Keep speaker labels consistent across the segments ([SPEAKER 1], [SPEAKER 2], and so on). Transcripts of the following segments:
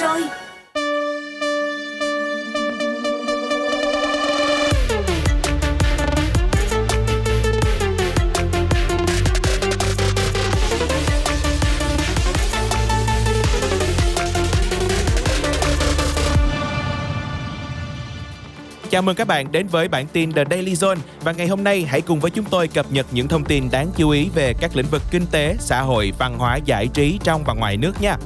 [SPEAKER 1] rồi
[SPEAKER 2] Chào mừng các bạn đến với bản tin The Daily Zone và ngày hôm nay hãy cùng với chúng tôi cập nhật những thông tin đáng chú ý về các lĩnh vực kinh tế, xã hội, văn hóa, giải trí trong và ngoài nước nha.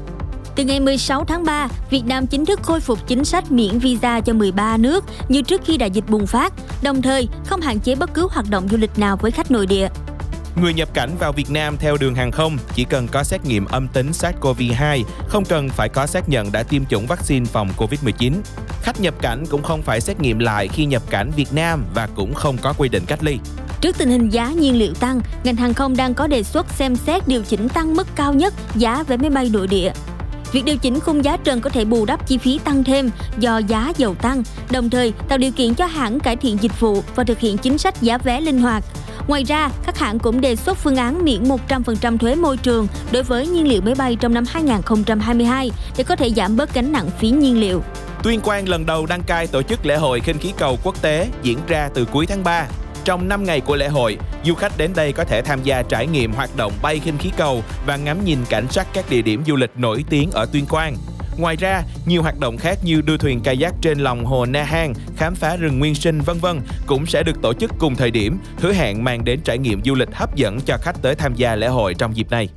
[SPEAKER 3] Từ ngày 16 tháng 3, Việt Nam chính thức khôi phục chính sách miễn visa cho 13 nước như trước khi đại dịch bùng phát, đồng thời không hạn chế bất cứ hoạt động du lịch nào với khách nội địa.
[SPEAKER 2] Người nhập cảnh vào Việt Nam theo đường hàng không chỉ cần có xét nghiệm âm tính SARS-CoV-2, không cần phải có xác nhận đã tiêm chủng vaccine phòng COVID-19. Khách nhập cảnh cũng không phải xét nghiệm lại khi nhập cảnh Việt Nam và cũng không có quy định cách ly.
[SPEAKER 3] Trước tình hình giá nhiên liệu tăng, ngành hàng không đang có đề xuất xem xét điều chỉnh tăng mức cao nhất giá vé máy bay nội địa. Việc điều chỉnh khung giá trần có thể bù đắp chi phí tăng thêm do giá dầu tăng, đồng thời tạo điều kiện cho hãng cải thiện dịch vụ và thực hiện chính sách giá vé linh hoạt. Ngoài ra, các hãng cũng đề xuất phương án miễn 100% thuế môi trường đối với nhiên liệu máy bay trong năm 2022 để có thể giảm bớt gánh nặng phí nhiên liệu.
[SPEAKER 2] Tuyên Quang lần đầu đăng cai tổ chức lễ hội khinh khí cầu quốc tế diễn ra từ cuối tháng 3. Trong 5 ngày của lễ hội, du khách đến đây có thể tham gia trải nghiệm hoạt động bay khinh khí cầu và ngắm nhìn cảnh sắc các địa điểm du lịch nổi tiếng ở Tuyên Quang. Ngoài ra, nhiều hoạt động khác như đua thuyền kayak trên lòng hồ Na Hang, khám phá rừng nguyên sinh vân vân cũng sẽ được tổ chức cùng thời điểm, hứa hẹn mang đến trải nghiệm du lịch hấp dẫn cho khách tới tham gia lễ hội trong dịp này.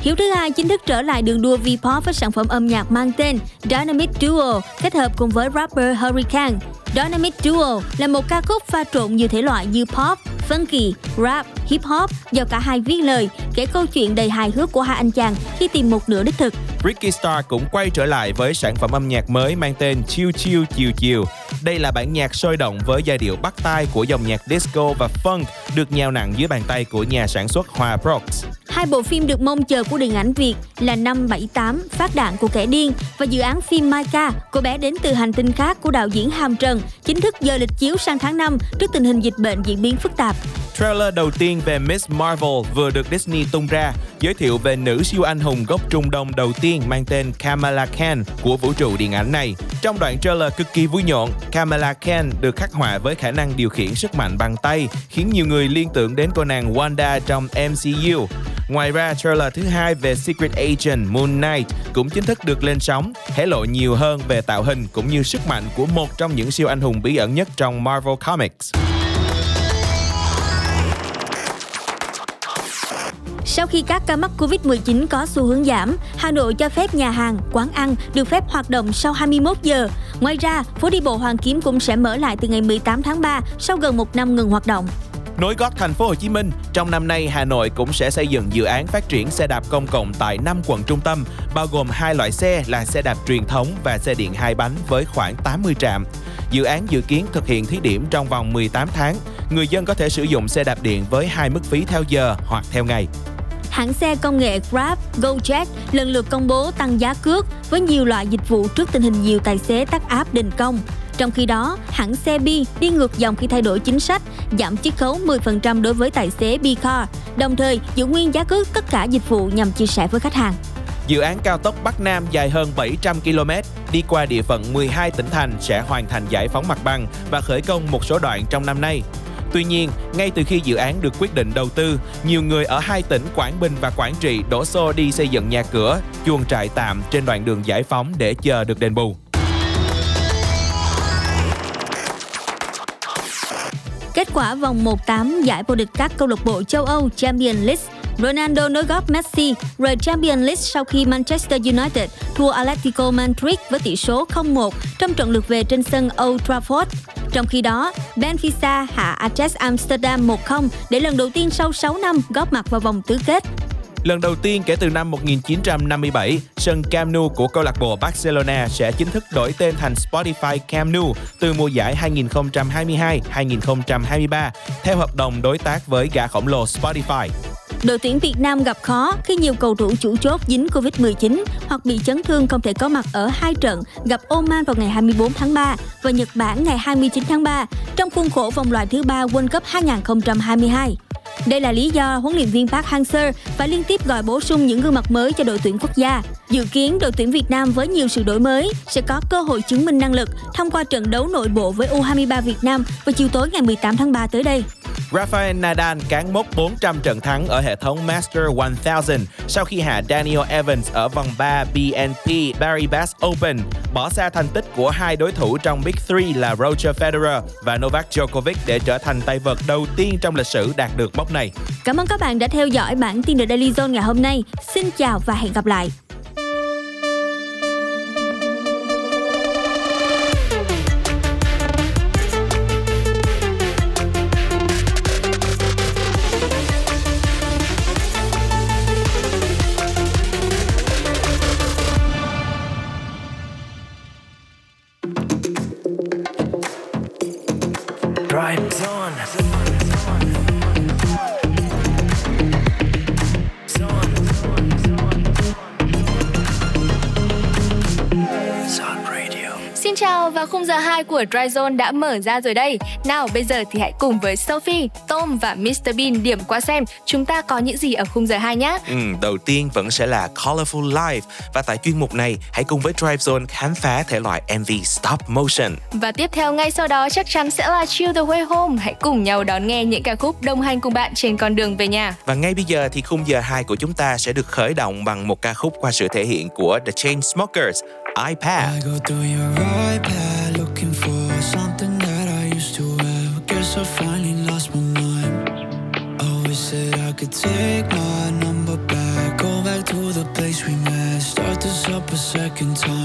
[SPEAKER 3] Hiếu thứ hai chính thức trở lại đường đua V-pop với sản phẩm âm nhạc mang tên Dynamic Duo kết hợp cùng với rapper Hurricane. Dynamic Duo là một ca khúc pha trộn nhiều thể loại như pop, funky, rap, hip hop do cả hai viết lời, kể câu chuyện đầy hài hước của hai anh chàng khi tìm một nửa đích thực.
[SPEAKER 2] Ricky Star cũng quay trở lại với sản phẩm âm nhạc mới mang tên Chill Chill Chiều Chiều. Đây là bản nhạc sôi động với giai điệu bắt tai của dòng nhạc disco và funk được nhào nặng dưới bàn tay của nhà sản xuất Hòa Brooks.
[SPEAKER 3] Hai bộ phim được mong chờ của điện ảnh Việt là năm 78 Phát đạn của kẻ điên và dự án phim Mai Ca, cô bé đến từ hành tinh khác của đạo diễn Hàm Trần, chính thức dời lịch chiếu sang tháng 5 trước tình hình dịch bệnh diễn biến phức tạp.
[SPEAKER 2] Trailer đầu tiên về Miss Marvel vừa được Disney tung ra, giới thiệu về nữ siêu anh hùng gốc Trung Đông đầu tiên mang tên Kamala Khan của vũ trụ điện ảnh này. Trong đoạn trailer cực kỳ vui nhộn, Kamala Khan được khắc họa với khả năng điều khiển sức mạnh bằng tay, khiến nhiều người liên tưởng đến cô nàng Wanda trong MCU. Ngoài ra, trailer thứ hai về Secret Agent Moon Knight cũng chính thức được lên sóng, hé lộ nhiều hơn về tạo hình cũng như sức mạnh của một trong những siêu anh hùng bí ẩn nhất trong Marvel Comics.
[SPEAKER 3] Sau khi các ca mắc Covid-19 có xu hướng giảm, Hà Nội cho phép nhà hàng, quán ăn được phép hoạt động sau 21 giờ. Ngoài ra, phố đi bộ Hoàng Kiếm cũng sẽ mở lại từ ngày 18 tháng 3 sau gần một năm ngừng hoạt động.
[SPEAKER 2] Nối gót thành phố Hồ Chí Minh, trong năm nay Hà Nội cũng sẽ xây dựng dự án phát triển xe đạp công cộng tại 5 quận trung tâm, bao gồm hai loại xe là xe đạp truyền thống và xe điện hai bánh với khoảng 80 trạm. Dự án dự kiến thực hiện thí điểm trong vòng 18 tháng. Người dân có thể sử dụng xe đạp điện với hai mức phí theo giờ hoặc theo ngày.
[SPEAKER 3] Hãng xe công nghệ Grab, Gojek lần lượt công bố tăng giá cước với nhiều loại dịch vụ trước tình hình nhiều tài xế tắt áp đình công. Trong khi đó, hãng xe Bi đi ngược dòng khi thay đổi chính sách, giảm chiết khấu 10% đối với tài xế Bi-Car, đồng thời giữ nguyên giá cước tất cả dịch vụ nhằm chia sẻ với khách hàng.
[SPEAKER 2] Dự án cao tốc Bắc Nam dài hơn 700 km, đi qua địa phận 12 tỉnh thành sẽ hoàn thành giải phóng mặt bằng và khởi công một số đoạn trong năm nay. Tuy nhiên, ngay từ khi dự án được quyết định đầu tư, nhiều người ở hai tỉnh Quảng Bình và Quảng Trị đổ xô đi xây dựng nhà cửa, chuồng trại tạm trên đoạn đường giải phóng để chờ được đền bù.
[SPEAKER 3] Kết quả vòng 1-8 giải vô địch các câu lạc bộ châu Âu Champions League Ronaldo nối góp Messi rời Champions League sau khi Manchester United thua Atletico Madrid với tỷ số 0-1 trong trận lượt về trên sân Old Trafford. Trong khi đó, Benfica hạ Ajax Amsterdam 1-0 để lần đầu tiên sau 6 năm góp mặt vào vòng tứ kết.
[SPEAKER 2] Lần đầu tiên kể từ năm 1957, sân Camp Nou của câu lạc bộ Barcelona sẽ chính thức đổi tên thành Spotify Camp Nou từ mùa giải 2022-2023 theo hợp đồng đối tác với gã khổng lồ Spotify.
[SPEAKER 3] Đội tuyển Việt Nam gặp khó khi nhiều cầu thủ chủ chốt dính Covid-19 hoặc bị chấn thương không thể có mặt ở hai trận gặp Oman vào ngày 24 tháng 3 và Nhật Bản ngày 29 tháng 3 trong khuôn khổ vòng loại thứ ba World Cup 2022. Đây là lý do huấn luyện viên Park Hang-seo phải liên tiếp gọi bổ sung những gương mặt mới cho đội tuyển quốc gia. Dự kiến đội tuyển Việt Nam với nhiều sự đổi mới sẽ có cơ hội chứng minh năng lực thông qua trận đấu nội bộ với U23 Việt Nam vào chiều tối ngày 18 tháng 3 tới đây.
[SPEAKER 4] Rafael Nadal cán mốc 400 trận thắng ở hệ thống Master 1000 sau khi hạ Daniel Evans ở vòng 3 BNP Paribas Open, bỏ xa thành tích của hai đối thủ trong Big Three là Roger Federer và Novak Djokovic để trở thành tay vợt đầu tiên trong lịch sử đạt được mốc này.
[SPEAKER 3] Cảm ơn các bạn đã theo dõi bản tin The Daily Zone ngày hôm nay. Xin chào và hẹn gặp lại.
[SPEAKER 1] 2 của Dry Zone đã mở ra rồi đây. Nào bây giờ thì hãy cùng với Sophie, Tom và Mr Bean điểm qua xem chúng ta có những gì ở khung giờ 2 nhé.
[SPEAKER 4] Ừ, đầu tiên vẫn sẽ là Colorful Life và tại chuyên mục này hãy cùng với Drive Zone khám phá thể loại MV Stop Motion.
[SPEAKER 1] Và tiếp theo ngay sau đó chắc chắn sẽ là Chill the Way Home. Hãy cùng nhau đón nghe những ca khúc đồng hành cùng bạn trên con đường về nhà.
[SPEAKER 4] Và ngay bây giờ thì khung giờ 2 của chúng ta sẽ được khởi động bằng một ca khúc qua sự thể hiện của The Chainsmokers iPad. I go through your iPad take my number back, go back to the place we met, start this up a second time.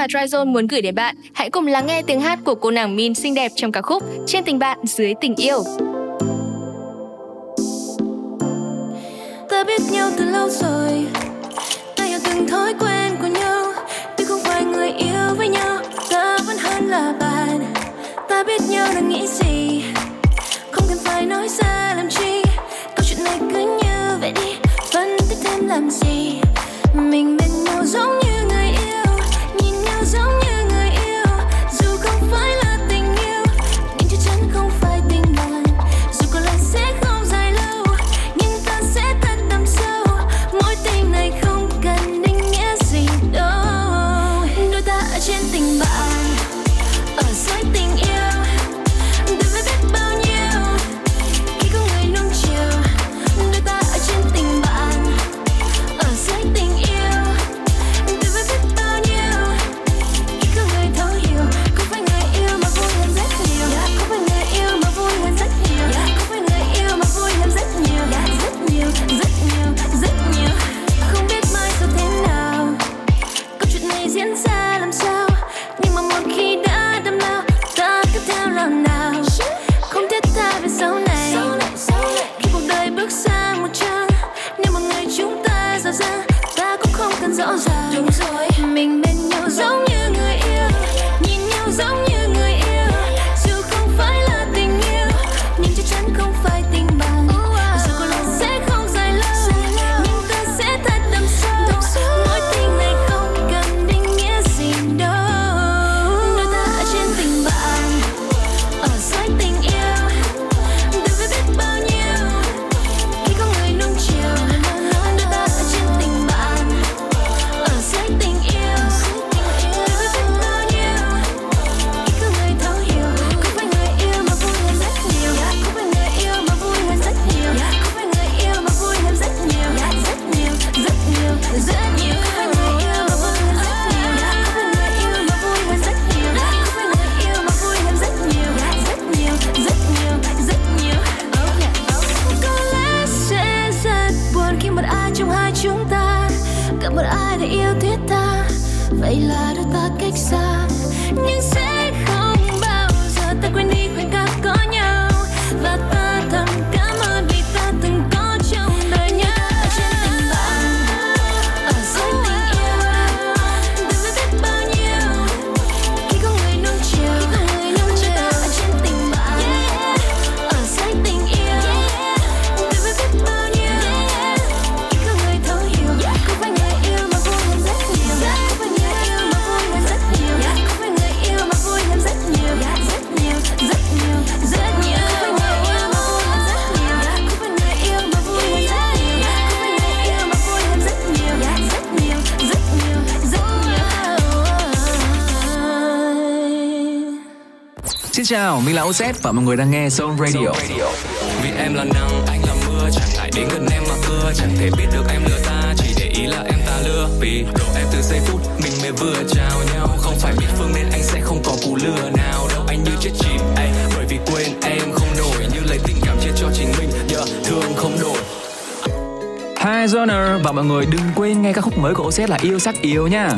[SPEAKER 1] mà Dryzone muốn gửi đến bạn, hãy cùng lắng nghe tiếng hát của cô nàng Min xinh đẹp trong ca khúc Trên tình bạn dưới tình yêu.
[SPEAKER 5] Ta biết nhau từ lâu rồi, ta
[SPEAKER 6] hiểu từng thói quen của nhau. Tuy không phải người yêu với nhau, ta vẫn hơn là bạn. Ta biết nhau đang nghĩ gì, không cần phải nói ra làm chi. Câu chuyện này cứ như vậy đi, phân tích thêm làm gì? Mình bên nhau giống như chúng ta ta cũng không cần rõ ràng. Đúng rồi. Mình
[SPEAKER 5] mê chào, mình là OZ và mọi người đang nghe Zone Radio.
[SPEAKER 7] Vì em là nắng, anh là mưa Chẳng ngại đến gần em mà cưa. Chẳng thể biết được em lừa ta Chỉ để ý là em ta lừa. Vì độ em từ giây phút Mình mới vừa chào nhau. Không phải biết phương nên anh sẽ không có cú lừa nào. Đâu Anh như chết chìm ay, Bởi vì quên em không nổi Như lấy tình cảm chia cho chính mình yeah, Thương không đổi.
[SPEAKER 5] Hi Zoner và mọi người đừng quên nghe ca khúc mới của OZ là Yêu Sắc Yêu nha.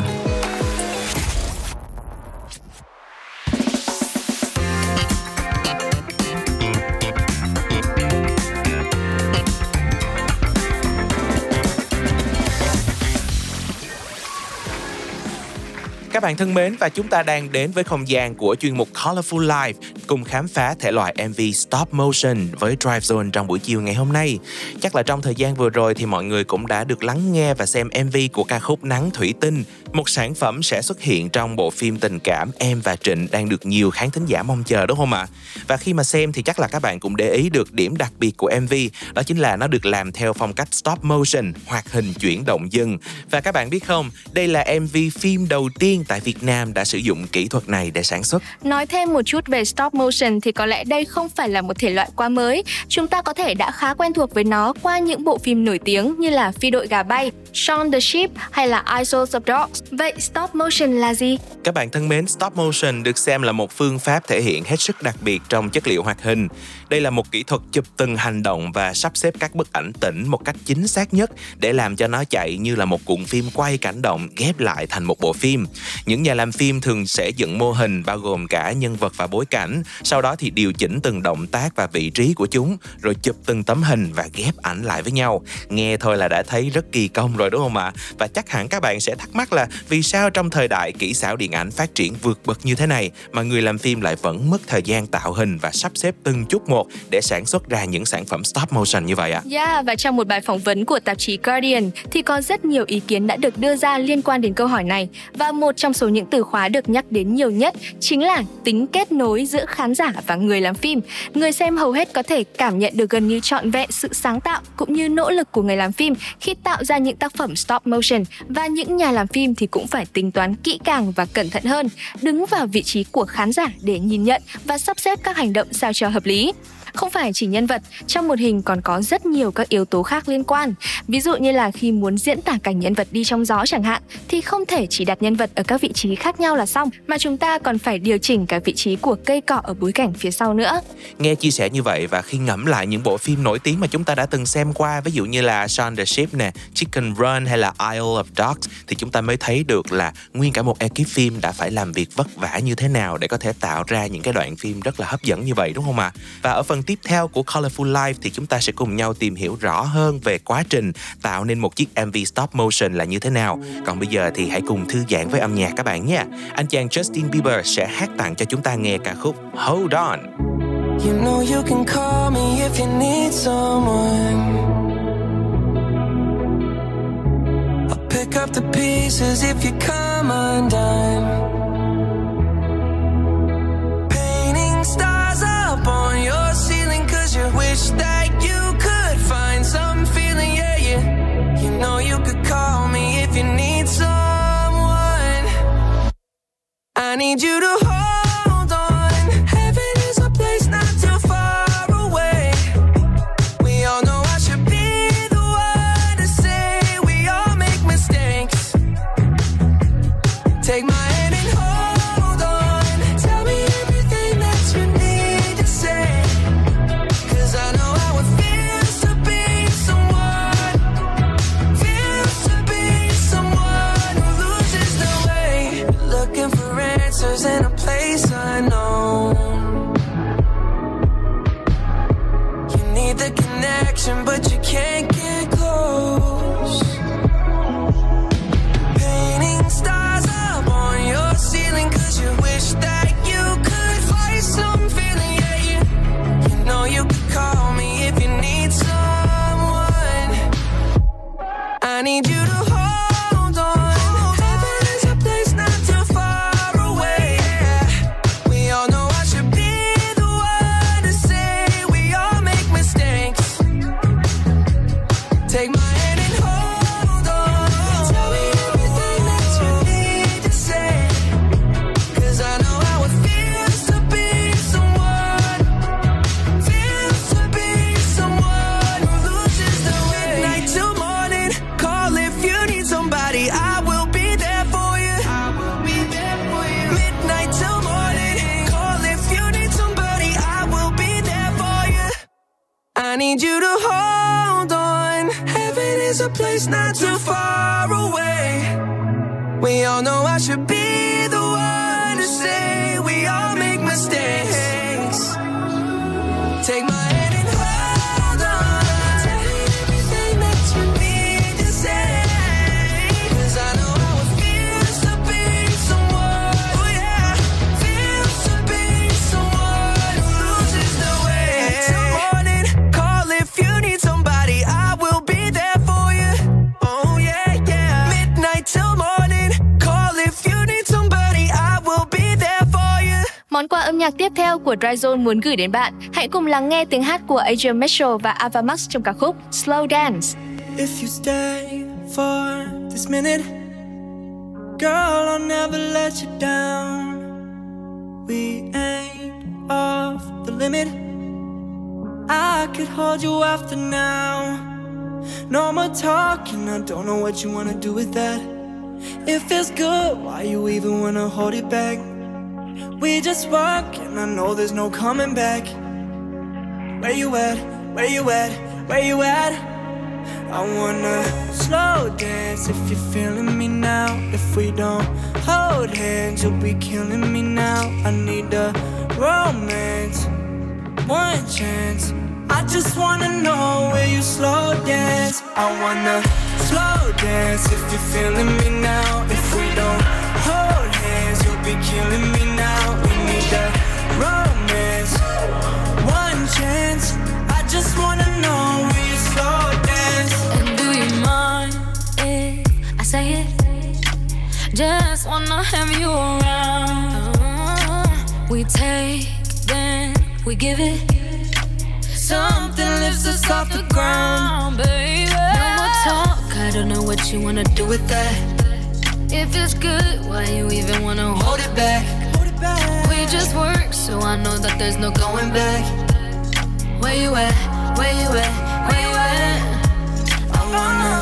[SPEAKER 2] Bạn thân mến và chúng ta đang đến với không gian của chuyên mục Colorful Life cùng khám phá thể loại MV Stop Motion với Drive Zone trong buổi chiều ngày hôm nay. Chắc là trong thời gian vừa rồi thì mọi người cũng đã được lắng nghe và xem MV của ca khúc Nắng Thủy Tinh, một sản phẩm sẽ xuất hiện trong bộ phim tình cảm Em và Trịnh đang được nhiều khán thính giả mong chờ đúng không ạ? Và khi mà xem thì chắc là các bạn cũng để ý được điểm đặc biệt của MV, đó chính là nó được làm theo phong cách stop motion, hoạt hình chuyển động dừng. Và các bạn biết không, đây là MV phim đầu tiên tại Việt Nam đã sử dụng kỹ thuật này để sản xuất.
[SPEAKER 1] Nói thêm một chút về stop motion thì có lẽ đây không phải là một thể loại quá mới. Chúng ta có thể đã khá quen thuộc với nó qua những bộ phim nổi tiếng như là Phi đội gà bay, Shaun the Sheep hay là Isles of Dogs. Vậy stop motion là gì?
[SPEAKER 2] Các bạn thân mến, stop motion được xem là một phương pháp thể hiện hết sức đặc biệt trong chất liệu hoạt hình. Đây là một kỹ thuật chụp từng hành động và sắp xếp các bức ảnh tĩnh một cách chính xác nhất để làm cho nó chạy như là một cuộn phim quay cảnh động ghép lại thành một bộ phim. Những những nhà làm phim thường sẽ dựng mô hình bao gồm cả nhân vật và bối cảnh, sau đó thì điều chỉnh từng động tác và vị trí của chúng, rồi chụp từng tấm hình và ghép ảnh lại với nhau. Nghe thôi là đã thấy rất kỳ công rồi đúng không ạ? Và chắc hẳn các bạn sẽ thắc mắc là vì sao trong thời đại kỹ xảo điện ảnh phát triển vượt bậc như thế này mà người làm phim lại vẫn mất thời gian tạo hình và sắp xếp từng chút một để sản xuất ra những sản phẩm stop motion như vậy ạ?
[SPEAKER 1] Yeah, và trong một bài phỏng vấn của tạp chí Guardian thì có rất nhiều ý kiến đã được đưa ra liên quan đến câu hỏi này và một trong số những từ khóa được nhắc đến nhiều nhất chính là tính kết nối giữa khán giả và người làm phim. Người xem hầu hết có thể cảm nhận được gần như trọn vẹn sự sáng tạo cũng như nỗ lực của người làm phim khi tạo ra những tác phẩm stop motion và những nhà làm phim thì cũng phải tính toán kỹ càng và cẩn thận hơn, đứng vào vị trí của khán giả để nhìn nhận và sắp xếp các hành động sao cho hợp lý. Không phải chỉ nhân vật, trong một hình còn có rất nhiều các yếu tố khác liên quan. Ví dụ như là khi muốn diễn tả cảnh nhân vật đi trong gió chẳng hạn, thì không thể chỉ đặt nhân vật ở các vị trí khác nhau là xong, mà chúng ta còn phải điều chỉnh cả vị trí của cây cọ ở bối cảnh phía sau nữa.
[SPEAKER 2] Nghe chia sẻ như vậy và khi ngẫm lại những bộ phim nổi tiếng mà chúng ta đã từng xem qua, ví dụ như là Shaun the Sheep nè, Chicken Run hay là Isle of Dogs thì chúng ta mới thấy được là nguyên cả một ekip phim đã phải làm việc vất vả như thế nào để có thể tạo ra những cái đoạn phim rất là hấp dẫn như vậy đúng không ạ? À? Và ở phần tiếp theo của Colorful Life thì chúng ta sẽ cùng nhau tìm hiểu rõ hơn về quá trình tạo nên một chiếc MV stop motion là như thế nào. Còn bây giờ thì hãy cùng thư giãn với âm nhạc các bạn nhé. Anh chàng Justin Bieber sẽ hát tặng cho chúng ta nghe ca khúc Hold On.
[SPEAKER 8] You know you can call me if you need someone. I'll pick up the pieces if you come undone. Wish that you could find some feeling, yeah, yeah. You know you could call me if you need someone. I need you to hold
[SPEAKER 1] nhạc tiếp theo của Dryzone muốn gửi đến bạn, hãy cùng lắng nghe tiếng hát của Adrian Mitchell và Ava Max trong ca khúc Slow Dance.
[SPEAKER 8] If you stay for this minute, girl, I'll never let you down. We ain't off the limit. I could hold you after now. No more talking, I don't know what you wanna do with that. It feels good, why you even wanna hold it back? We just walk, and I know there's no coming back. Where you at? Where you at? Where you at? I wanna slow dance if you're feeling me now.
[SPEAKER 9] If we don't hold hands, you'll be killing me now. I need a romance, one chance. I just wanna know where you slow dance. I wanna slow dance if you're feeling me now. If be killing me now. We need a romance, one chance. I just wanna know you slow dance.
[SPEAKER 10] And do you mind if I say it? Just wanna have you around. We take, then we give it. Something lifts us off the ground, baby. No more talk. I don't know what you wanna do with that. If it's good, why you even wanna hold it back?
[SPEAKER 9] Hold it back.
[SPEAKER 10] We just work, so I know that there's no going back. Where you at? Where you at? Where you at? I wanna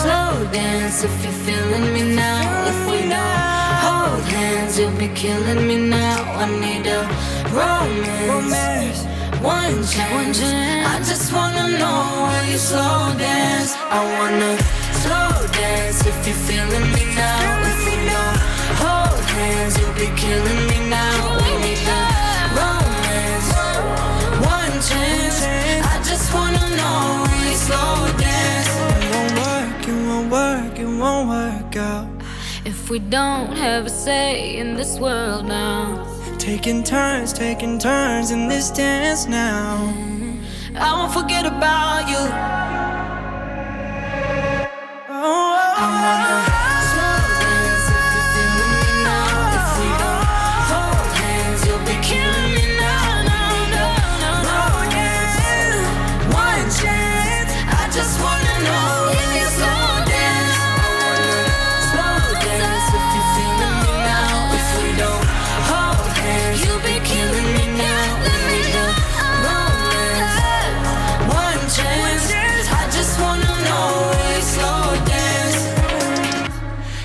[SPEAKER 10] slow dance if you're feeling me now. If we don't hold hands, you'll be killing me now. I need a romance, one chance. One chance. I just wanna know where you slow dance. I wanna slow dance if you're feeling me now. If we don't hold hands, you'll be killing me now. We need a romance, one chance. I just wanna know you slow dance.
[SPEAKER 9] It won't work, it won't work, it won't work out.
[SPEAKER 10] If we don't have a say in this world now,
[SPEAKER 9] Taking turns, taking turns in this dance now.
[SPEAKER 10] I won't forget about you.
[SPEAKER 9] Oh,
[SPEAKER 10] I wanna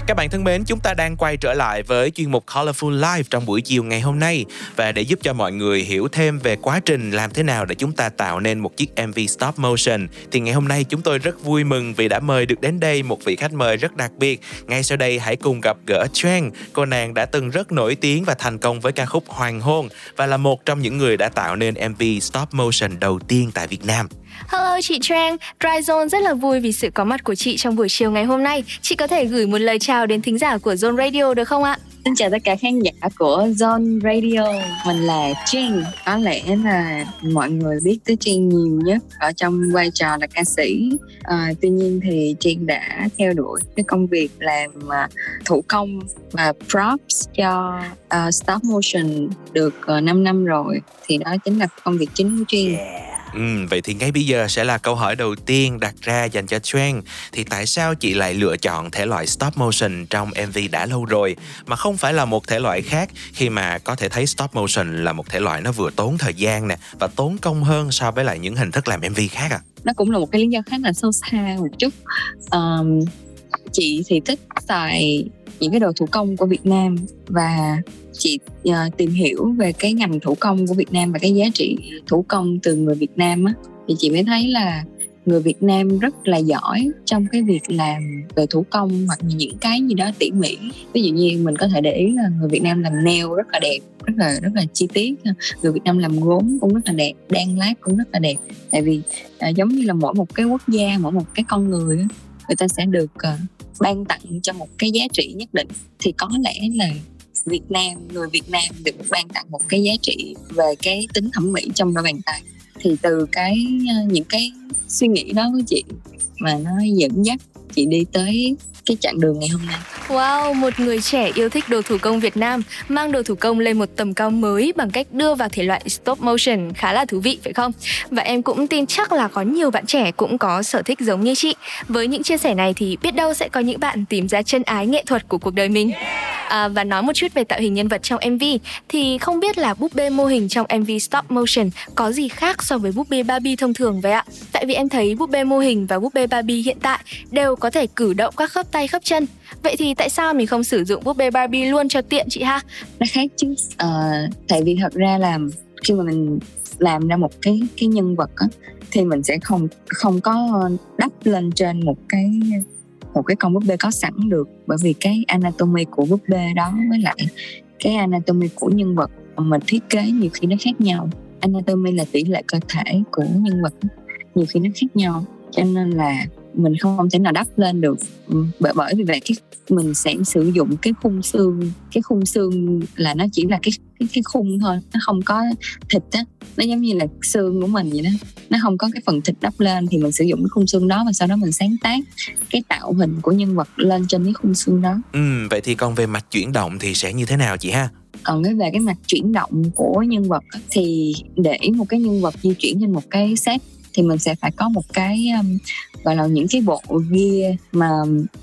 [SPEAKER 2] Các bạn thân mến, chúng ta đang quay trở lại với chuyên mục Colorful Life trong buổi chiều ngày hôm nay và để giúp cho mọi người hiểu thêm về quá trình làm thế nào để chúng ta tạo nên một chiếc MV stop motion thì ngày hôm nay chúng tôi rất vui mừng vì đã mời được đến đây một vị khách mời rất đặc biệt. Ngay sau đây hãy cùng gặp gỡ Trang. Cô nàng đã từng rất nổi tiếng và thành công với ca khúc Hoàng hôn và là một trong những người đã tạo nên MV stop motion đầu tiên tại Việt Nam.
[SPEAKER 1] Hello chị Trang, Dry Zone rất là vui vì sự có mặt của chị trong buổi chiều ngày hôm nay. Chị có thể gửi một lời chào đến thính giả của Zone Radio được không ạ?
[SPEAKER 11] Xin chào tất cả khán giả của Zone Radio. Mình là Trinh Có lẽ là mọi người biết tới Trinh nhiều nhất Ở trong vai trò là ca sĩ. À, Tuy nhiên thì Trinh đã theo đuổi cái công việc làm à, thủ công và props cho à, stop motion được uh, 5 năm rồi. Thì đó chính là công việc chính của Trinh
[SPEAKER 2] Ừ, vậy thì ngay bây giờ sẽ là câu hỏi đầu tiên đặt ra dành cho Trang. Thì tại sao chị lại lựa chọn thể loại stop motion trong MV đã lâu rồi Mà không phải là một thể loại khác Khi mà có thể thấy stop motion là một thể loại nó vừa tốn thời gian nè Và tốn công hơn so với lại những hình thức làm MV khác à?
[SPEAKER 11] Nó cũng là một cái lý do khá là sâu xa một chút. Um, chị thì thích xài những cái đồ thủ công của Việt Nam và chị uh, tìm hiểu về cái ngành thủ công của Việt Nam và cái giá trị thủ công từ người Việt Nam á. Thì chị mới thấy là người Việt Nam rất là giỏi trong cái việc làm về thủ công hoặc những cái gì đó tỉ mỉ. Ví dụ như mình có thể để ý là người Việt Nam làm nail rất là đẹp rất là rất là chi tiết người Việt Nam làm gốm cũng rất là đẹp đan lát cũng rất là đẹp. Tại vì à, giống như là mỗi một cái quốc gia mỗi một cái con người người ta sẽ được uh, ban tặng cho một cái giá trị nhất định. Thì có lẽ là Việt Nam người Việt Nam được ban tặng một cái giá trị về cái tính thẩm mỹ trong đôi bàn tay. Thì từ cái ờ, những cái suy nghĩ đó của chị mà nó dẫn dắt chị đi tới cái chặng đường ngày hôm nay
[SPEAKER 1] Wow, một người trẻ yêu thích đồ thủ công Việt Nam mang đồ thủ công lên một tầm cao mới bằng cách đưa vào thể loại stop motion khá là thú vị phải không? Và em cũng tin chắc là có nhiều bạn trẻ cũng có sở thích giống như chị. Với những chia sẻ này thì biết đâu sẽ có những bạn tìm ra chân ái nghệ thuật của cuộc đời mình. À, và nói một chút về tạo hình nhân vật trong MV thì không biết là búp bê mô hình trong MV stop motion có gì khác so với búp bê Barbie thông thường vậy ạ? Tại vì em thấy búp bê mô hình và búp bê Barbie hiện tại đều có thể cử động các khớp tay khớp chân. Vậy thì tại sao mình không sử dụng búp bê Barbie luôn cho tiện chị ha?
[SPEAKER 11] nó khác chứ Ờ, tại vì thật ra là khi mà mình làm ra một cái cái nhân vật á thì mình sẽ không không có đắp lên trên một cái một cái con búp bê có sẵn được bởi vì cái anatomy của búp bê đó với lại cái anatomy của nhân vật mình thiết kế nhiều khi nó khác nhau anatomy là tỷ lệ cơ thể của nhân vật nhiều khi nó khác nhau cho nên là mình không thể nào đắp lên được. Ừ, bởi bởi vì vậy cái mình sẽ sử dụng cái khung xương cái khung xương là nó chỉ là cái cái, cái khung thôi nó không có thịt á. Nó giống như là xương của mình vậy đó. Nó không có cái phần thịt đắp lên thì mình sử dụng cái khung xương đó và sau đó mình sáng tác cái tạo hình của nhân vật lên trên cái khung xương đó.
[SPEAKER 2] Ừ, vậy thì còn về mặt chuyển động thì sẽ như thế nào chị ha?
[SPEAKER 11] còn cái về cái mặt chuyển động của nhân vật thì để một cái nhân vật di chuyển trên một cái set thì mình sẽ phải có một cái um, gọi là những cái bộ gear mà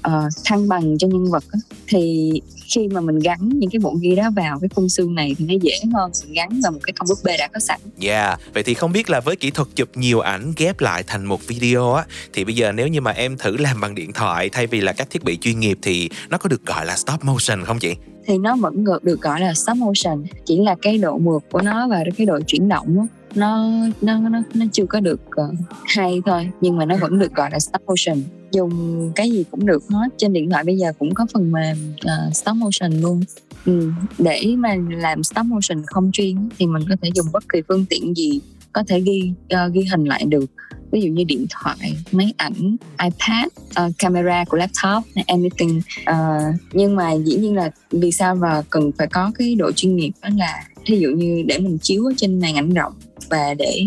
[SPEAKER 11] uh, thăng bằng cho nhân vật thì khi mà mình gắn những cái bộ gear đó vào cái khung xương này thì nó dễ hơn mình gắn vào một cái con búp bê đã có sẵn.
[SPEAKER 2] Yeah, vậy thì không biết là với kỹ thuật chụp nhiều ảnh ghép lại thành một video á thì bây giờ nếu như mà em thử làm bằng điện thoại thay vì là các thiết bị chuyên nghiệp thì nó có được gọi là stop motion không chị?
[SPEAKER 11] thì nó vẫn được, được gọi là stop motion chỉ là cái độ mượt của nó và cái độ chuyển động á, nó nó nó nó chưa có được uh, hay thôi. Nhưng mà nó vẫn được gọi là stop motion. Dùng cái gì cũng được hết. Trên điện thoại bây giờ cũng có phần mềm uh, stop motion luôn. Ừ. để mà làm stop motion không chuyên thì mình có thể dùng bất kỳ phương tiện gì có thể ghi uh, ghi hình lại được. Ví dụ như điện thoại máy ảnh ipad uh, camera của laptop anything. Uh, nhưng mà dĩ nhiên là vì sao mà cần phải có cái độ chuyên nghiệp đó là thí dụ như để mình chiếu ở trên màn ảnh rộng và để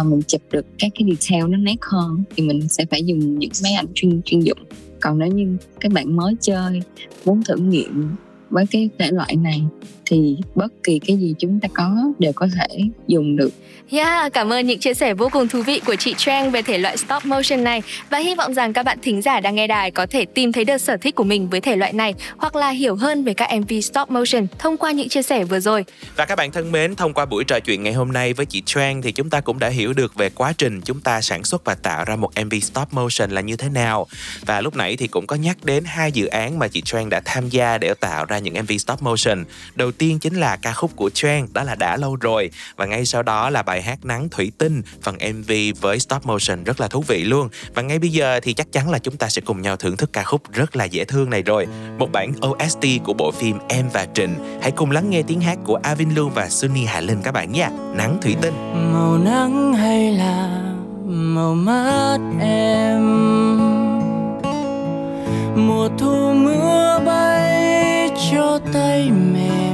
[SPEAKER 11] uh, mình chụp được các cái detail nó nét hơn thì mình sẽ phải dùng những máy ảnh chuyên chuyên dụng. Còn nếu như các bạn mới chơi muốn thử nghiệm với cái thể loại này thì bất kỳ cái gì chúng ta có đều có thể dùng được
[SPEAKER 1] Yeah, cảm ơn những chia sẻ vô cùng thú vị của chị Trang về thể loại stop motion này và hy vọng rằng các bạn thính giả đang nghe đài có thể tìm thấy được sở thích của mình với thể loại này hoặc là hiểu hơn về các MV stop motion thông qua những chia sẻ vừa rồi.
[SPEAKER 2] Và các bạn thân mến, thông qua buổi trò chuyện ngày hôm nay với chị Trang thì chúng ta cũng đã hiểu được về quá trình chúng ta sản xuất và tạo ra một MV stop motion là như thế nào. Và lúc nãy thì cũng có nhắc đến hai dự án mà chị Trang đã tham gia để tạo ra những MV stop motion. Đầu tiên chính là ca khúc của Trang, đó là đã lâu rồi và ngay sau đó là bài hát Nắng Thủy Tinh, phần MV với stop motion rất là thú vị luôn. Và ngay bây giờ thì chắc chắn là chúng ta sẽ cùng nhau thưởng thức ca khúc rất là dễ thương này rồi. Một bản OST của bộ phim Em và Trịnh. Hãy cùng lắng nghe tiếng hát của Avin Lưu và Sunny Hà Linh các bạn nha. Nắng Thủy Tinh.
[SPEAKER 7] màu nắng hay là màu mắt em mùa thu mưa bay cho tay mềm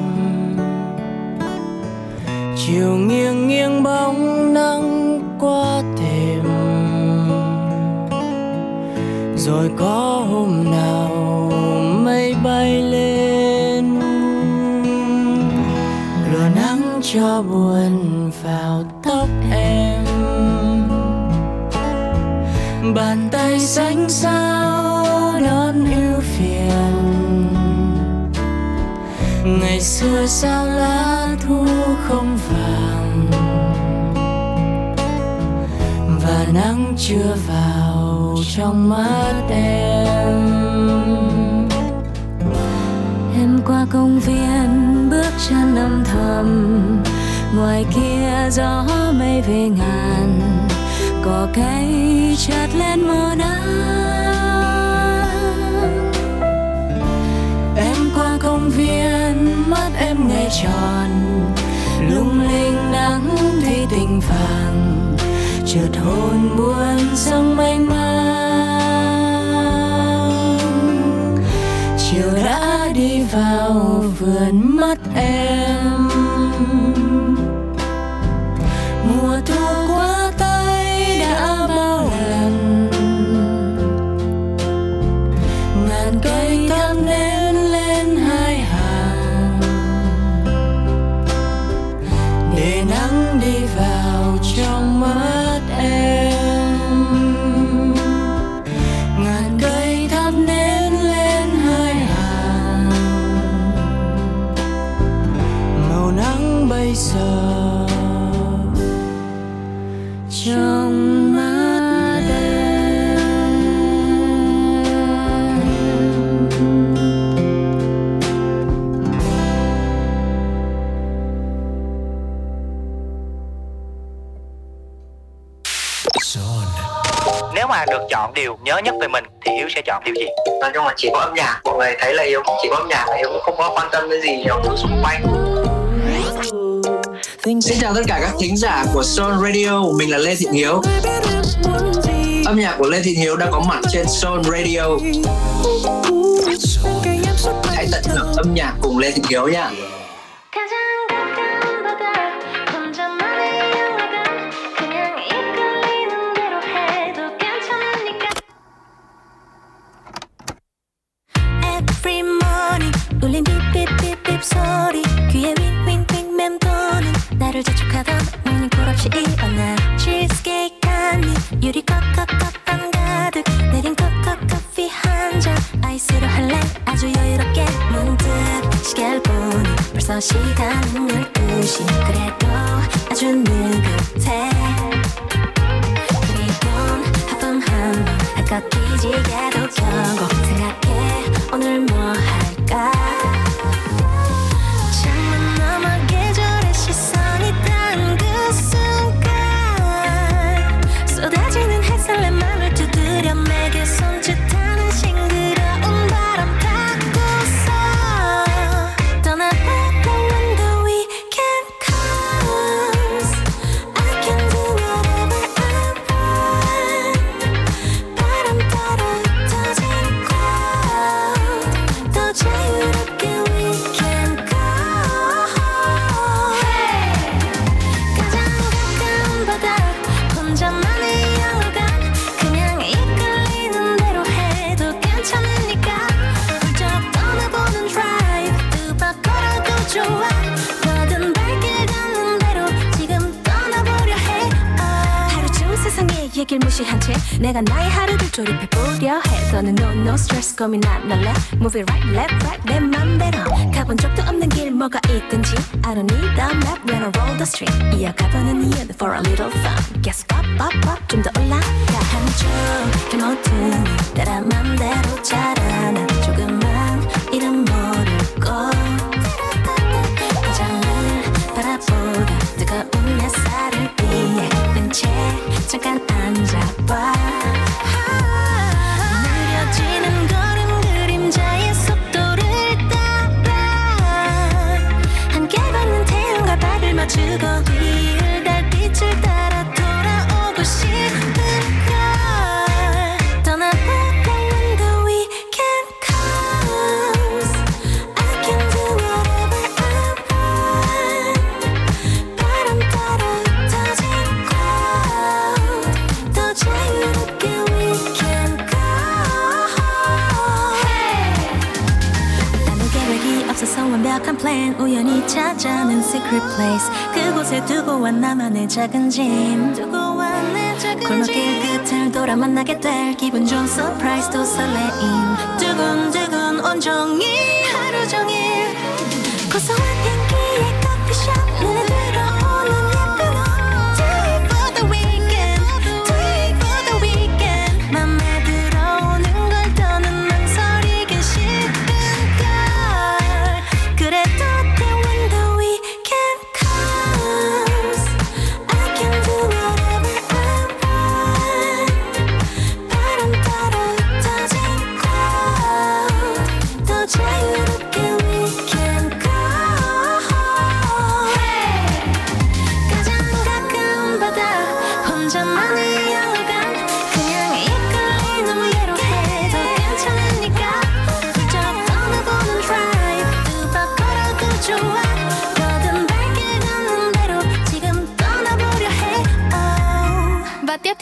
[SPEAKER 7] chiều nghiêng nghiêng bóng nắng qua thềm rồi có hôm nào mây bay lên. Lùa nắng cho buồn vào tóc em. Bàn tay xanh sao ngày xưa sao lá thu không vàng? Và nắng chưa vào trong mắt em.
[SPEAKER 5] Em qua công viên, bước chân âm thầm. Ngoài kia gió mây về ngàn. Cỏ cây chợt lên màu nắng
[SPEAKER 7] công viên mắt em nghe tròn. Lung linh nắng thi tình vàng, chợt hồn buồn sông mênh mang. Chiều đã đi vào vườn mắt em
[SPEAKER 12] chọn điều nhớ nhất về mình thì Hiếu sẽ chọn điều gì?
[SPEAKER 13] nói chung là chỉ có âm nhạc mọi người thấy là hiếu chỉ có âm nhạc là hiếu cũng không có quan tâm đến gì nhiều thứ xung quanh
[SPEAKER 14] Xin chào tất cả các thính giả của Soul Radio, mình là Lê Thiện Hiếu. Âm nhạc của Lê Thiện Hiếu đã có mặt trên Soul Radio. Hãy tận hưởng âm nhạc cùng Lê Thiện Hiếu nha.
[SPEAKER 5] 벌써 시간은 12시 그래도 아주 느긋해. 그리곤 하품 한번 할것 뒤지게도 켜고 내가 나의 하루를 조립해보려 해. 너는 no no stress 고민 안 할래? Move it right left right 내 맘대로. 가본 적도 없는 길 뭐가 있든지. I don't need a map when I roll the street. 이어가보는 이유는 for a little fun. Guess up up up 좀 더 올라가. 한쪽 길 모퉁이 따라 맘대로 자라나 조금만 이름 모르고. 바라보다 뜨거운 햇살을 피해. 끈채 잠깐 앉아봐 가지고 있 찾아낸 secret place. 그곳에 두고 와 나만의 작은 짐. 골목길 끝을 돌아 만나게 될 기분 좋은 surprise 또 설레임. 두근두근 온종일 하루 종일 고소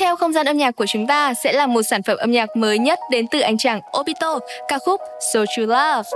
[SPEAKER 1] theo không gian âm nhạc của chúng ta sẽ là một sản phẩm âm nhạc mới nhất đến từ anh chàng Obito, ca khúc So True Love.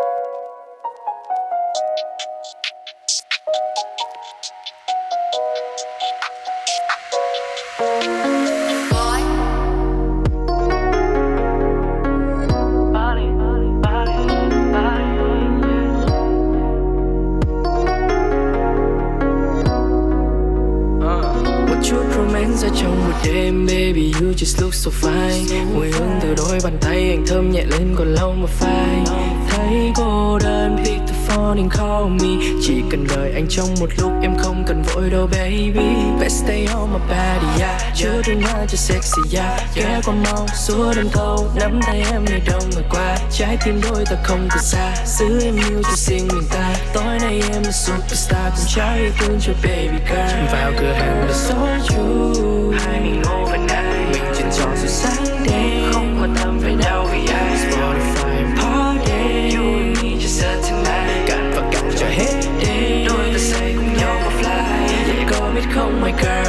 [SPEAKER 15] Ra trong một đêm Baby you just look so fine. Mùi hương từ đôi bàn tay anh thơm nhẹ lên còn lau mà phai. Thấy cô đơn pick the phone and call me. Chỉ cần đợi anh trong một lúc em không cần vội đâu baby. Best stay on my body yeah. Chưa đừng hoa cho sexy yeah. Ghé qua mau suốt đêm thâu, Nắm tay em nơi đâu người qua. Trái tim đôi ta không còn xa. Giữ em yêu cho riêng mình ta. Tối nay em là superstar trái yêu thương cho baby girl? Vào cửa hàng là số you Hai mình overnight. Mình trên trò rồi sáng đêm Không quan tâm về đâu vì ai Spotify and party. You and me just a tonight. Cạn và cạn cho hết đêm Đôi ta say cùng nhau mà fly Vậy có biết không my girl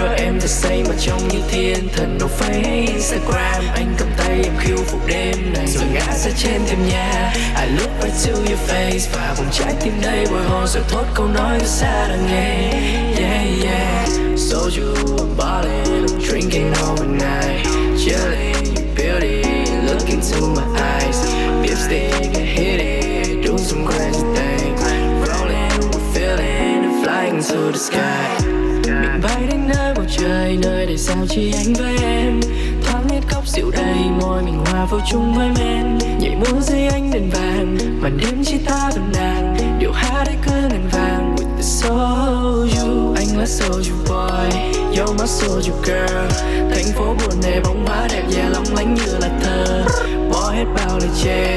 [SPEAKER 15] say mà trông như thiên thần no face Instagram. Anh cầm tay em khiêu phục đêm này Rồi ngã ra trên thêm nhà. I look right to your face Và vòng trái tim đây bồi hồi. Rồi thốt câu nói xa đang nghe. Yeah yeah. So you ballin', I'm drinking overnight. Chilling you beauty, look into my eyes. Lipstick, and hit it, do some crazy things. Rolling, we're feeling, and flying to the sky sao chỉ anh với em? Thoáng nét góc dịu đầy, môi mình hòa vào chung với men. Nhảy múa dưới ánh đèn vàng, màn đêm chỉ ta và nàng Điệu hát ấy cứ ngàn vàng with the soju. Anh là soju boy, you're my soju girl. Thành phố buồn này bóng bá đẹp và long lánh như là thơ. Bỏ hết bao lời chê,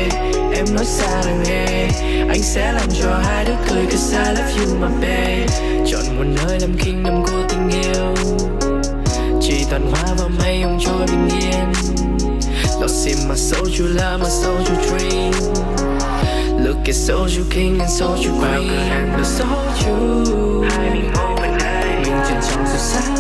[SPEAKER 15] em nói xa là nghe. Anh sẽ làm cho hai đứa cười cause I love you my babe. Chọn một nơi làm kingdom của tình yêu toàn hoa và mây ông trôi bình yên. Lost in my soul, you love, my soul, you dream. Look at soul, you King and soul, you Queen. Cửa hàng được soju Hai mình overnight Mình trên trong giờ sáng.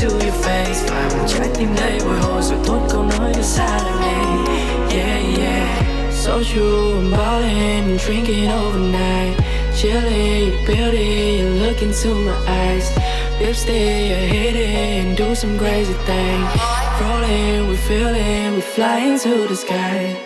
[SPEAKER 15] To your face. Phải một trái tim đây bồi hồi Rồi thốt câu nói đưa xa là nghe Yeah yeah. Soju, I'm ballin', drinking overnight. Chilling, your beauty, you look into my eyes. Lipstick, I hit it and do some crazy things. Rolling, we feeling, we flying to the sky.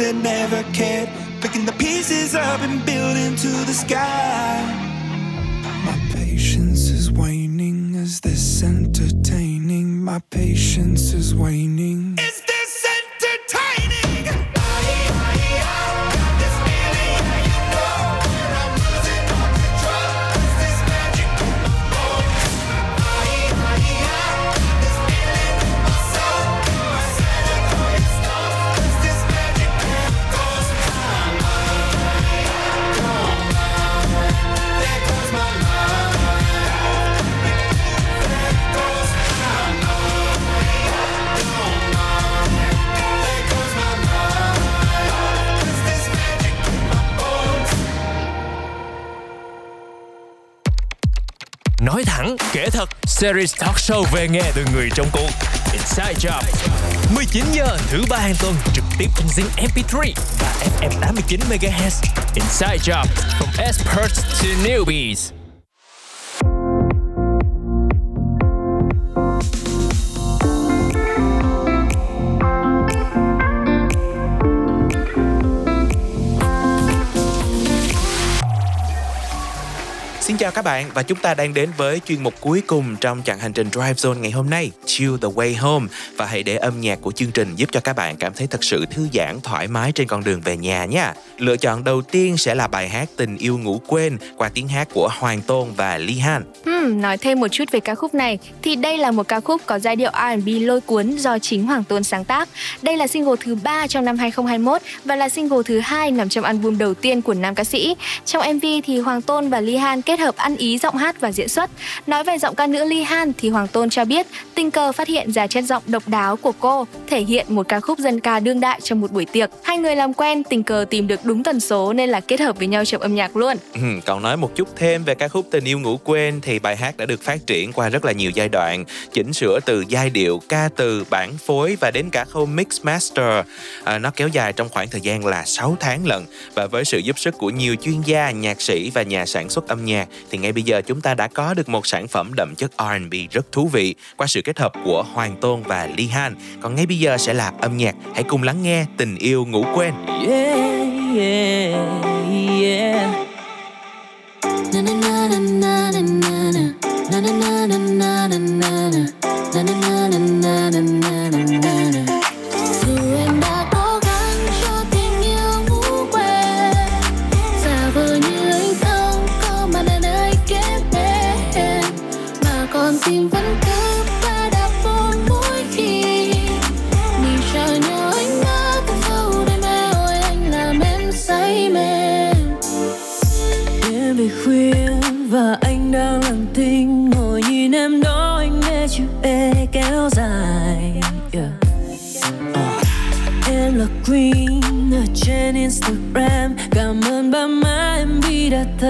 [SPEAKER 16] That never cared, picking the pieces up and building to the sky.
[SPEAKER 17] Series talk show về nghề từ người trong cuộc. Inside Job 19 giờ, thứ ba hàng tuần, trực tiếp trên Zing MP3 và FM 89 MHz. Inside Job from experts to newbies.
[SPEAKER 2] Chào các bạn và chúng ta đang đến với chuyên mục cuối cùng trong chặng hành trình Drive Zone ngày hôm nay, Chill the Way Home và hãy để âm nhạc của chương trình giúp cho các bạn cảm thấy thật sự thư giãn, thoải mái trên con đường về nhà nha. Lựa chọn đầu tiên sẽ là bài hát Tình yêu ngủ quên qua tiếng hát của Hoàng Tôn và Lee Han.
[SPEAKER 1] Hmm, nói thêm một chút về ca khúc này thì đây là một ca khúc có giai điệu R&B lôi cuốn do chính Hoàng Tôn sáng tác. Đây là single thứ ba trong năm 2021 và là single thứ hai nằm trong album đầu tiên của nam ca sĩ. Trong MV thì Hoàng Tôn và Lee Han kết hợp ăn ý giọng hát và diễn xuất. Nói về giọng ca nữ Ly Han thì Hoàng Tôn cho biết tình cờ phát hiện ra chất giọng độc đáo của cô thể hiện một ca khúc dân ca đương đại trong một buổi tiệc. Hai người làm quen tình cờ tìm được đúng tần số nên là kết hợp với nhau trong âm nhạc luôn.
[SPEAKER 2] Ừ, còn nói một chút thêm về ca khúc Tình yêu ngủ quên thì bài hát đã được phát triển qua rất là nhiều giai đoạn, chỉnh sửa từ giai điệu, ca từ, bản phối và đến cả khâu mix master. À, nó kéo dài trong khoảng thời gian là 6 tháng lận và với sự giúp sức của nhiều chuyên gia, nhạc sĩ và nhà sản xuất âm nhạc thì ngay bây giờ chúng ta đã có được một sản phẩm đậm chất R&B rất thú vị qua sự kết hợp của Hoàng Tôn và Lee Han. Còn ngay bây giờ sẽ là âm nhạc. Hãy cùng lắng nghe Tình yêu ngủ quên.
[SPEAKER 18] Yeah, yeah, yeah.
[SPEAKER 6] Na na na na na na na na. Na na na na na na na na. Na na na na na na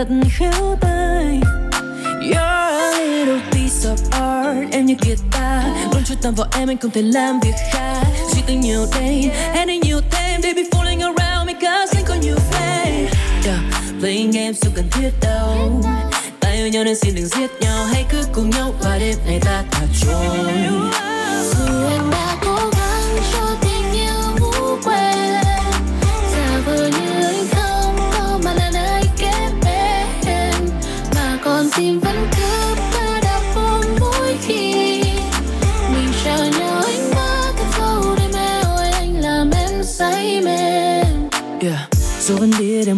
[SPEAKER 18] thật khéo tay. You're a little piece of art, Em như guitar. Luôn chú tâm vào em, anh không thể làm việc khác. Suy tư nhiều đêm Any đi nhiều thêm. They be falling around me cause anh có nhiều flame yeah. Playing games không cần thiết đâu. Ta yêu nhau nên xin đừng giết nhau. Hãy cứ cùng nhau và đêm này ta thả trôi.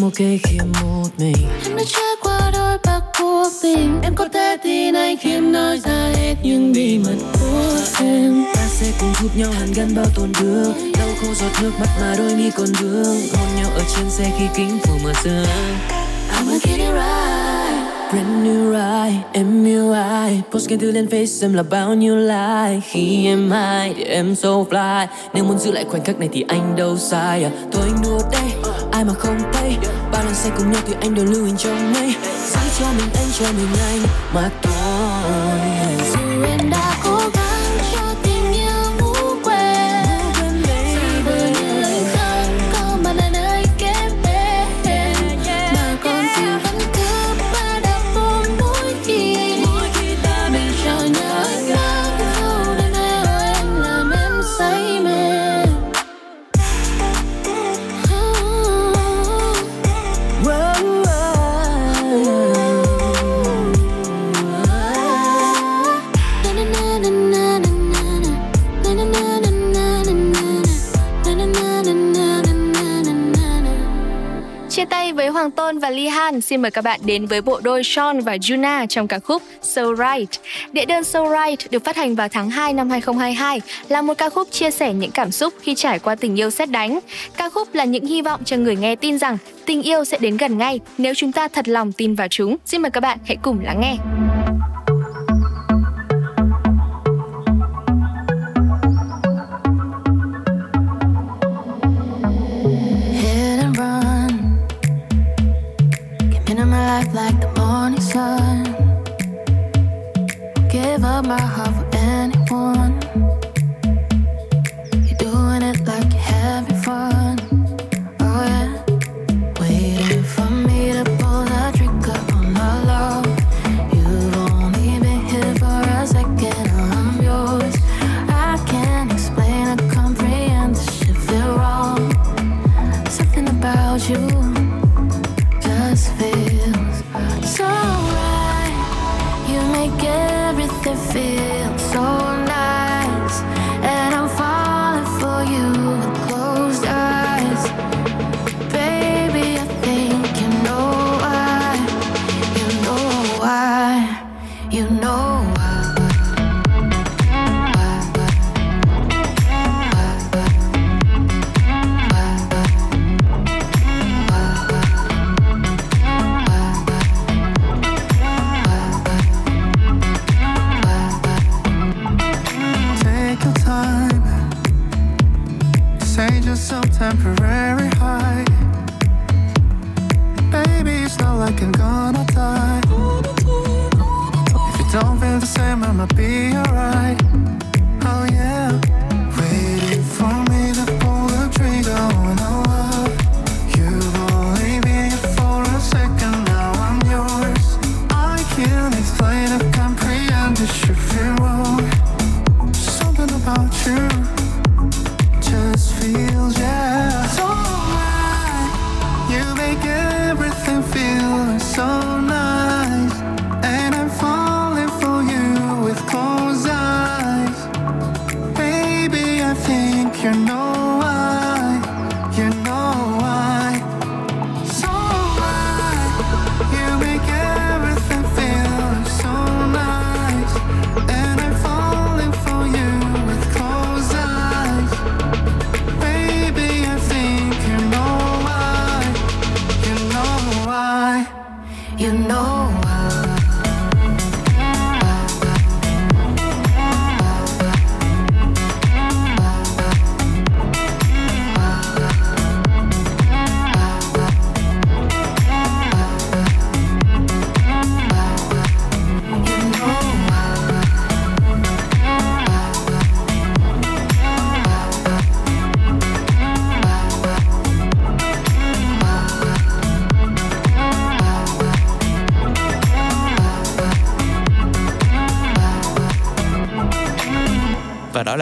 [SPEAKER 6] Em
[SPEAKER 18] ok khi một mình.
[SPEAKER 6] Em đã trải qua đôi ba cuộc tình Em có thể tin anh khi em nói ra hết những bí mật của em.
[SPEAKER 18] Ta sẽ cùng giúp nhau hàn gắn bao tổn thương. Đau khô giọt nước mắt mà đôi mi còn vương. Hôn nhau ở trên xe khi kính phủ mưa sương
[SPEAKER 6] I'ma get it right.
[SPEAKER 18] Brand new ride, em yêu ai? Post khen thư lên face em là bao nhiêu like? Khi em hai thì em so fly. Nếu muốn giữ lại khoảnh khắc này thì anh đâu sai à? Thôi anh đùa đây, ai mà không thấy, Ba lần say cùng nhau thì anh đều lưu hình trong mây. Giữ cho mình anh cho mình anh. Mà thôi
[SPEAKER 1] và Lee Han, xin mời các bạn đến với bộ đôi Sean và Juna trong ca khúc So Right. Đĩa đơn So Right được phát hành vào tháng 2 năm 2022 là một ca khúc chia sẻ những cảm xúc khi trải qua tình yêu xét đánh. Ca khúc là những hy vọng cho người nghe tin rằng tình yêu sẽ đến gần ngay nếu chúng ta thật lòng tin vào chúng. Xin mời các bạn hãy cùng lắng nghe.
[SPEAKER 6] Life like the morning sun. Give up my
[SPEAKER 19] heart for anyone.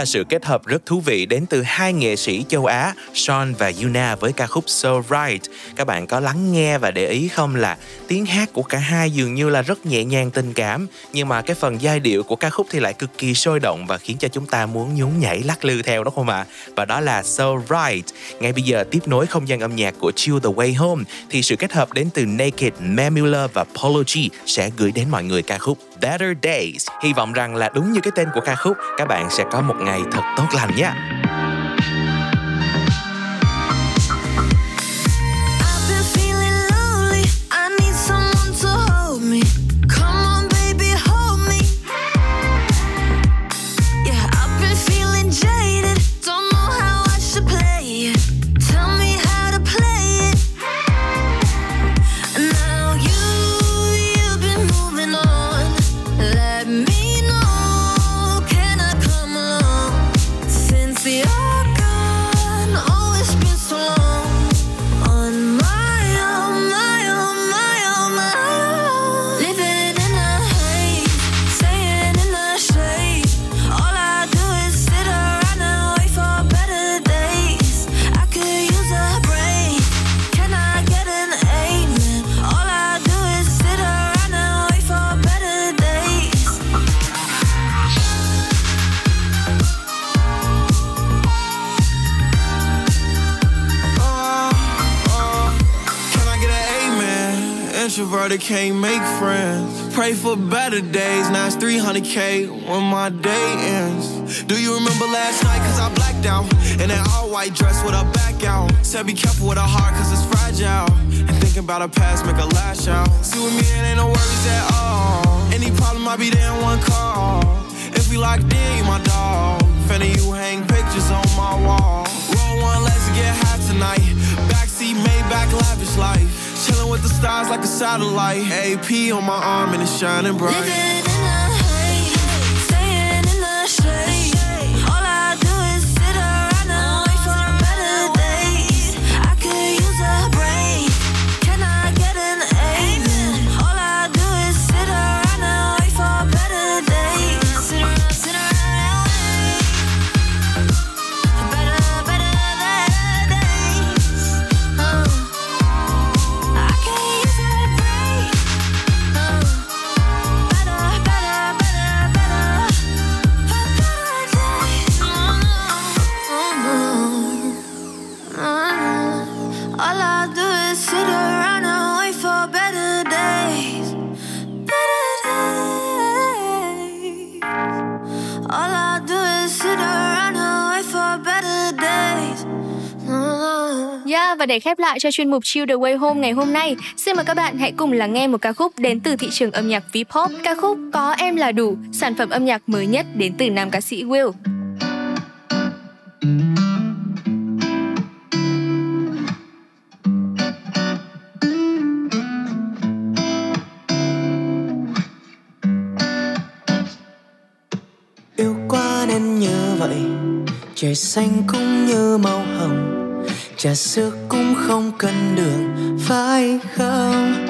[SPEAKER 2] Là sự kết hợp rất thú vị đến từ hai nghệ sĩ châu Á Sean và Yuna với ca khúc So Right. Các bạn có lắng nghe và để ý không là tiếng hát của cả hai dường như là rất nhẹ nhàng tình cảm nhưng mà cái phần giai điệu của ca khúc thì lại cực kỳ sôi động và khiến cho chúng ta muốn nhún nhảy lắc lư theo đó không ạ? Và đó là So Right. Ngay bây giờ tiếp nối không gian âm nhạc của Chill the Way Home thì sự kết hợp đến từ Naked, Mamula và Polo G sẽ gửi đến mọi người ca khúc Better Days. Hy vọng rằng là đúng như cái tên của ca khúc, các bạn sẽ có một ngày thật tốt lành nhé.
[SPEAKER 8] Introverted can't make friends. Pray for better days. Now it's 300k when my day ends. Do you remember last night? Cause I blacked out. In that all white dress with a back out. Said be careful with her heart cause it's fragile. And thinking about her past make her lash out. See with me, it ain't no worries at all. Any problem, I'll be there in one call. If we locked in, you my dog. Finna you hang pictures on my wall. One, let's get high tonight. Backseat Maybach, lavish life. Chilling with the stars like a satellite. AP on my arm and it's shining bright.
[SPEAKER 1] Và để khép lại cho chuyên mục Chill the Way Home ngày hôm nay, xin mời các bạn hãy cùng lắng nghe một ca khúc đến từ thị trường âm nhạc V-pop. Ca khúc Có Em Là Đủ, sản phẩm âm nhạc mới nhất đến từ nam ca sĩ Will.
[SPEAKER 20] yêu quá nên như vậy trời xanh cũng như màu hồng trà sữa cũng không cần đường, phải không?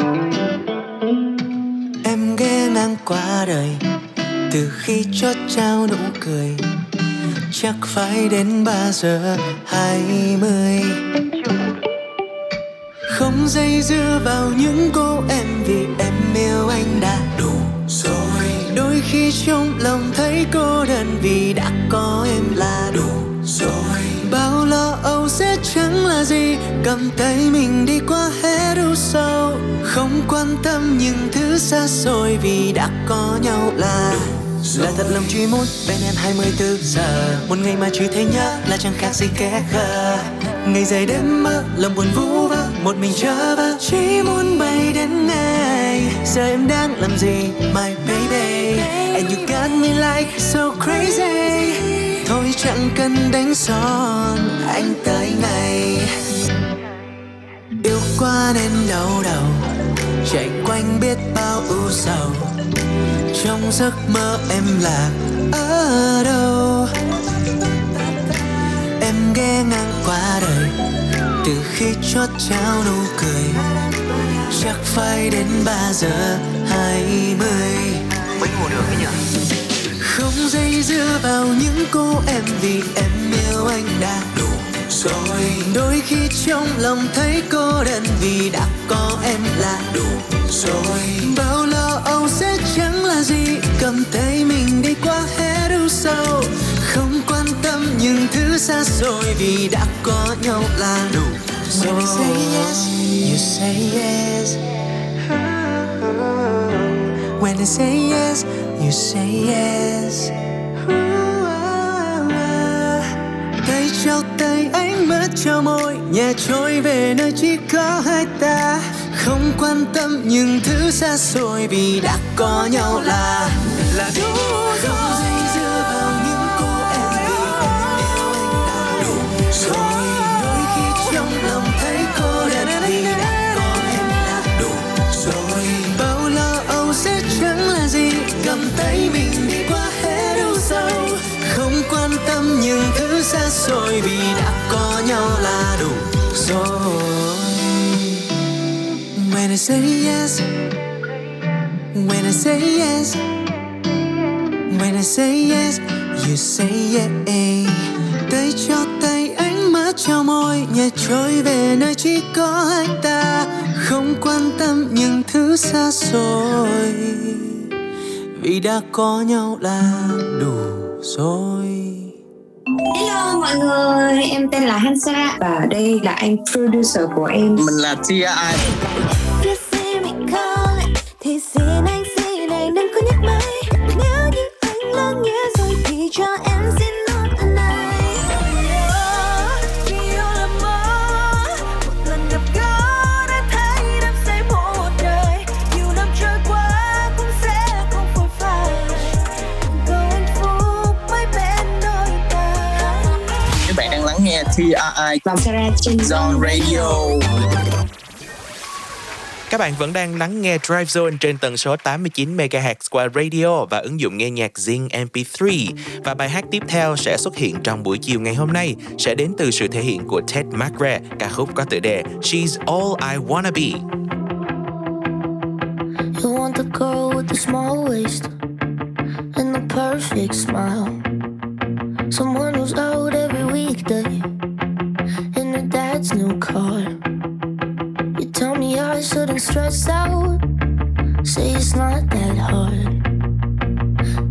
[SPEAKER 20] Em ghé ngang qua đời, từ khi chót trao nụ cười, chắc phải đến ba giờ hai mươi. Không dây dưa vào những cô em vì em yêu anh đã đủ rồi. Đôi khi trong lòng thấy cô đơn vì đã có em là đủ sẽ chẳng là gì. Cầm tay mình đi qua hết u sâu không quan tâm những thứ xa xôi vì đã có nhau là là thật lòng truy muốn bên em 24 giờ. Một ngày mà chỉ thấy nhớ là chẳng khác gì kẻ khờ. Ngày dài đêm mơ, lòng buồn vũ vơ. Một mình chờ vơ, chỉ muốn bay đến ngày Giờ em đang làm gì, my baby? And you got me like so crazy chẳng cần đánh son, anh tới ngày Yêu quá nên đau đầu Chạy quanh biết bao ưu sầu. Trong giấc mơ em là ở đâu? Em ghé ngang qua đời từ khi chót trao nụ cười. Chắc phải đến ba giờ hai mươi.
[SPEAKER 13] Mới ngủ được ấy nhỉ?
[SPEAKER 20] Không dây dưa vào những cô em vì em yêu anh đã đủ rồi. Đôi khi trong lòng thấy cô đơn vì đã có em là đủ rồi. Bao lo âu sẽ chẳng là gì cầm tay mình đi qua hết u sâu không quan tâm những thứ xa xôi vì đã có nhau là đủ rồi When I say yes, you say yes. When I say yes, you say yes. Tay trao tay ánh mắt trao môi, nhẹ trôi về nơi chỉ có hai ta không quan tâm những thứ xa xôi vì đã có nhau là là đủ rồi cầm tay mình đi qua hết đâu sâu không quan tâm những thứ xa xôi vì đã có nhau là đủ rồi. When I say yes, When I say yes, When I say yes, You say yeah. Tay cho tay ánh mắt cho môi, Nhẹ trôi về nơi chỉ có hai ta. Không quan tâm những thứ xa xôi. Vì đã có nhau là đủ rồi
[SPEAKER 21] Hello mọi người, em tên là Hansa và đây là anh producer của em.
[SPEAKER 5] Mình là Tia
[SPEAKER 21] trên
[SPEAKER 5] Zone Radio
[SPEAKER 2] Các bạn vẫn đang lắng nghe Drive Zone trên tần số 89 MHz qua radio và ứng dụng nghe nhạc Zing MP3. Và bài hát tiếp theo sẽ xuất hiện trong buổi chiều ngày hôm nay sẽ đến từ sự thể hiện của Ted McRae, ca khúc có tựa đề She's All I Wanna Be.
[SPEAKER 22] You want the girl with the small waist and the perfect smile. Someone who's out every weekday in her dad's new car. You tell me I shouldn't stress out, say it's not that hard.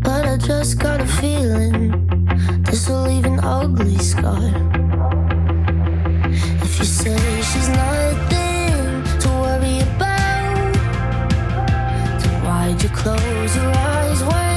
[SPEAKER 22] But I just got a feeling this will leave an ugly scar. If you say she's nothing to worry about. Then why'd you close your eyes when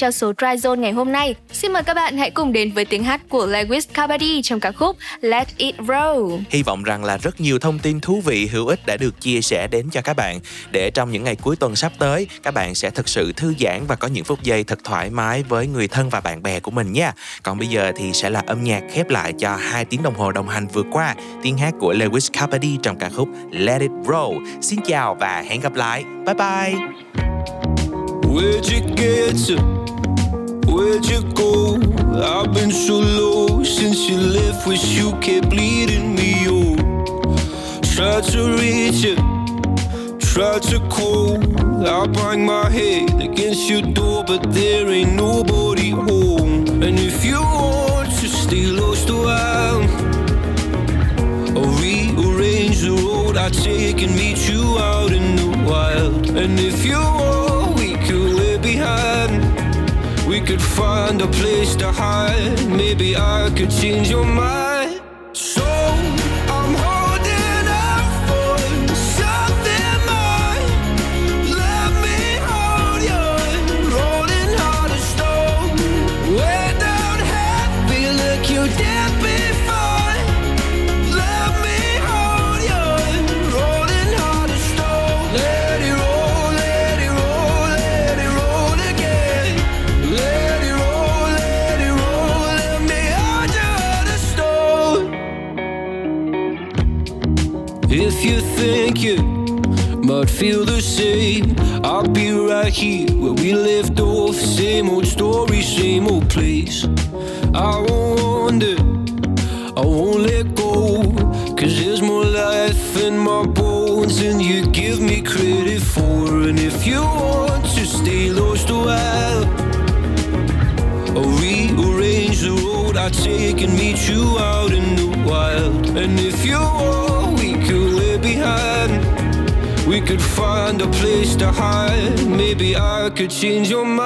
[SPEAKER 1] cho số Dry Zone ngày hôm nay, xin mời các bạn hãy cùng đến với tiếng hát của Lewis Capaldi trong ca khúc Let It Roll.
[SPEAKER 2] Hy vọng rằng là rất nhiều thông tin thú vị hữu ích đã được chia sẻ đến cho các bạn để trong những ngày cuối tuần sắp tới các bạn sẽ thực sự thư giãn và có những phút giây thật thoải mái với người thân và bạn bè của mình nha. Còn bây giờ thì sẽ là âm nhạc khép lại cho hai tiếng đồng hồ đồng hành vừa qua tiếng hát của Lewis Capaldi trong ca khúc Let It Roll. Xin chào và hẹn gặp lại. Bye bye.
[SPEAKER 23] Where'd you get to? Where'd you go? I've been so low since you left. Wish you kept bleeding me. Oh, tried to reach you, tried to call. I bang my head against your door, but there ain't nobody home. And if you want to stay lost a while, I'll rearrange the road I take and meet you out in the wild. And if you want, Could find a place to hide. Maybe I could change your mind. Might feel the same, I'll be right here where we left off. Same old story, same old place. I won't wander, I won't let go. Cause there's more life in my bones than you give me credit for. And if you want to stay lost a while, I'll rearrange the road I take and meet you out in the wild. And if you want, We could find a place to hide. Maybe I could change your mind.